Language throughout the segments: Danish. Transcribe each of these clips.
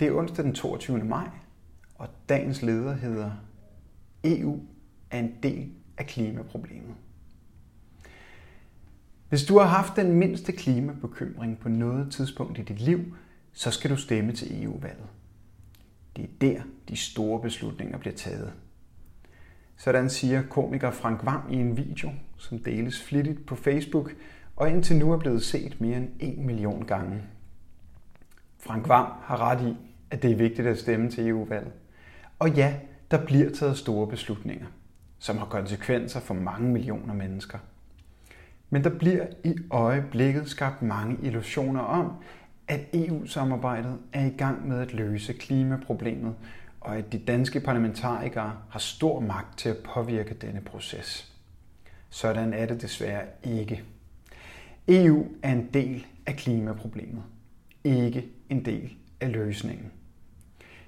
Det er onsdag den 22. maj, og dagens leder hedder EU er en del af klimaproblemet. Hvis du har haft den mindste klimabekymring på noget tidspunkt i dit liv, så skal du stemme til EU-valget. Det er der, de store beslutninger bliver taget. Sådan siger komiker Frank Vam i en video, som deles flittigt på Facebook, og indtil nu er blevet set mere end 1 million gange. Frank Vam har ret i, at det er vigtigt at stemme til EU-valget. Og ja, der bliver taget store beslutninger, som har konsekvenser for mange millioner mennesker. Men der bliver i øjeblikket skabt mange illusioner om, at EU-samarbejdet er i gang med at løse klimaproblemet, og at de danske parlamentarikere har stor magt til at påvirke denne proces. Sådan er det desværre ikke. EU er en del af klimaproblemet, ikke en del af løsningen.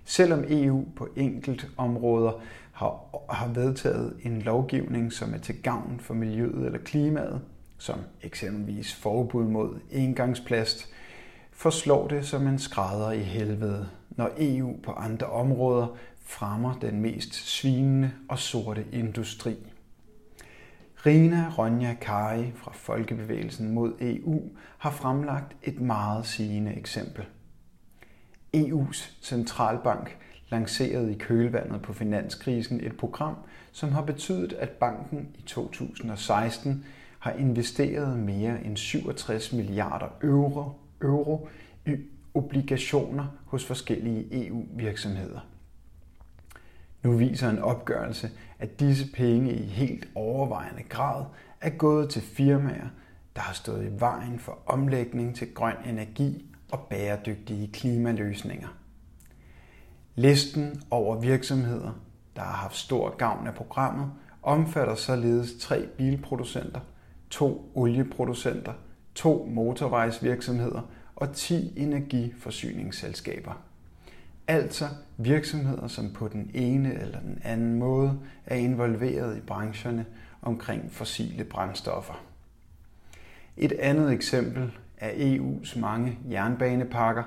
Selvom EU på enkelt områder har, har vedtaget en lovgivning, som er til gavn for miljøet eller klimaet, som eksempelvis forbud mod engangsplast, forslår det som en skrædder i helvede, når EU på andre områder fremmer den mest svinende og sorte industri. Rina Ronja Kari fra Folkebevægelsen mod EU har fremlagt et meget sigende eksempel. EU's centralbank lancerede i kølvandet på finanskrisen et program, som har betydet, at banken i 2016 har investeret mere end 67 milliarder euro, euro i obligationer hos forskellige EU-virksomheder. Nu viser en opgørelse, at disse penge i helt overvejende grad er gået til firmaer, der har stået i vejen for omlægning til grøn energi og bæredygtige klimaløsninger. Listen over virksomheder, der har haft stor gavn af programmet, omfatter således tre bilproducenter, to olieproducenter, to motorvejsvirksomheder og 10 energiforsyningsselskaber. Altså virksomheder, som på den ene eller den anden måde er involveret i brancherne omkring fossile brændstoffer. Et andet eksempel er EU's mange jernbanepakker,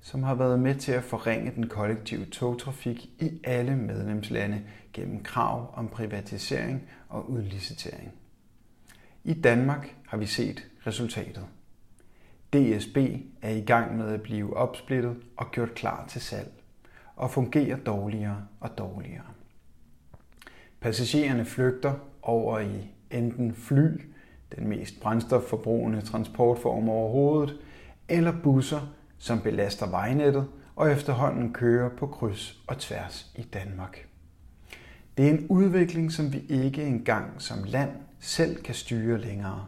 som har været med til at forringe den kollektive togtrafik i alle medlemslande gennem krav om privatisering og udlicitering. I Danmark har vi set resultatet. DSB er i gang med at blive opsplittet og gjort klar til salg, og fungerer dårligere og dårligere. Passagererne flygter over i enten fly, den mest brændstofforbrugende transportform overhovedet, eller busser, som belaster vejnettet og efterhånden kører på kryds og tværs i Danmark. Det er en udvikling, som vi ikke engang som land selv kan styre længere.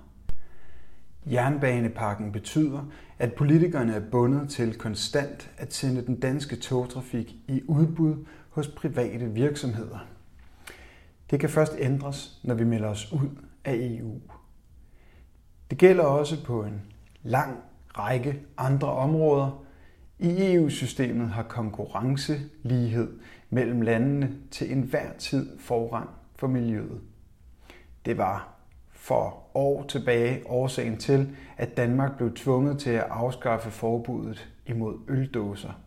Jernbanepakken betyder, at politikerne er bundet til konstant at sende den danske togtrafik i udbud hos private virksomheder. Det kan først ændres, når vi melder os ud af EU. Det gælder også på en lang række andre områder. I EU-systemet har konkurrencelighed mellem landene til enhver tid forrang for miljøet. Det var for år tilbage årsagen til, at Danmark blev tvunget til at afskaffe forbuddet imod øldåser.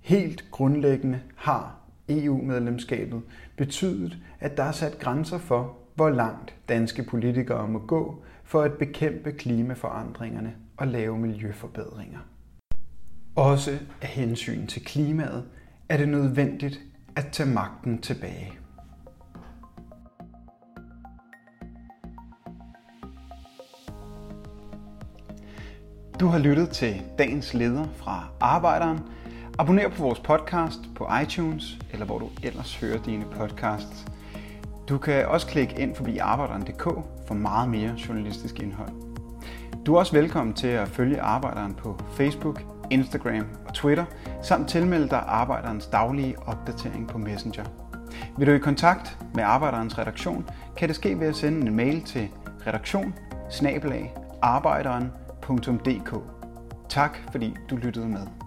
Helt grundlæggende har EU-medlemskabet betydet, at der er sat grænser for, hvor langt danske politikere må gå for at bekæmpe klimaforandringerne og lave miljøforbedringer. Også af hensyn til klimaet er det nødvendigt at tage magten tilbage. Du har lyttet til dagens leder fra Arbejderen. Abonner på vores podcast på iTunes, eller hvor du ellers hører dine podcasts. Du kan også klikke ind forbi arbejderen.dk for meget mere journalistisk indhold. Du er også velkommen til at følge Arbejderen på Facebook, Instagram og Twitter, samt tilmelde dig Arbejderens daglige opdatering på Messenger. Vil du i kontakt med Arbejderens redaktion, kan det ske ved at sende en mail til redaktion arbejderen.dk. Tak fordi du lyttede med.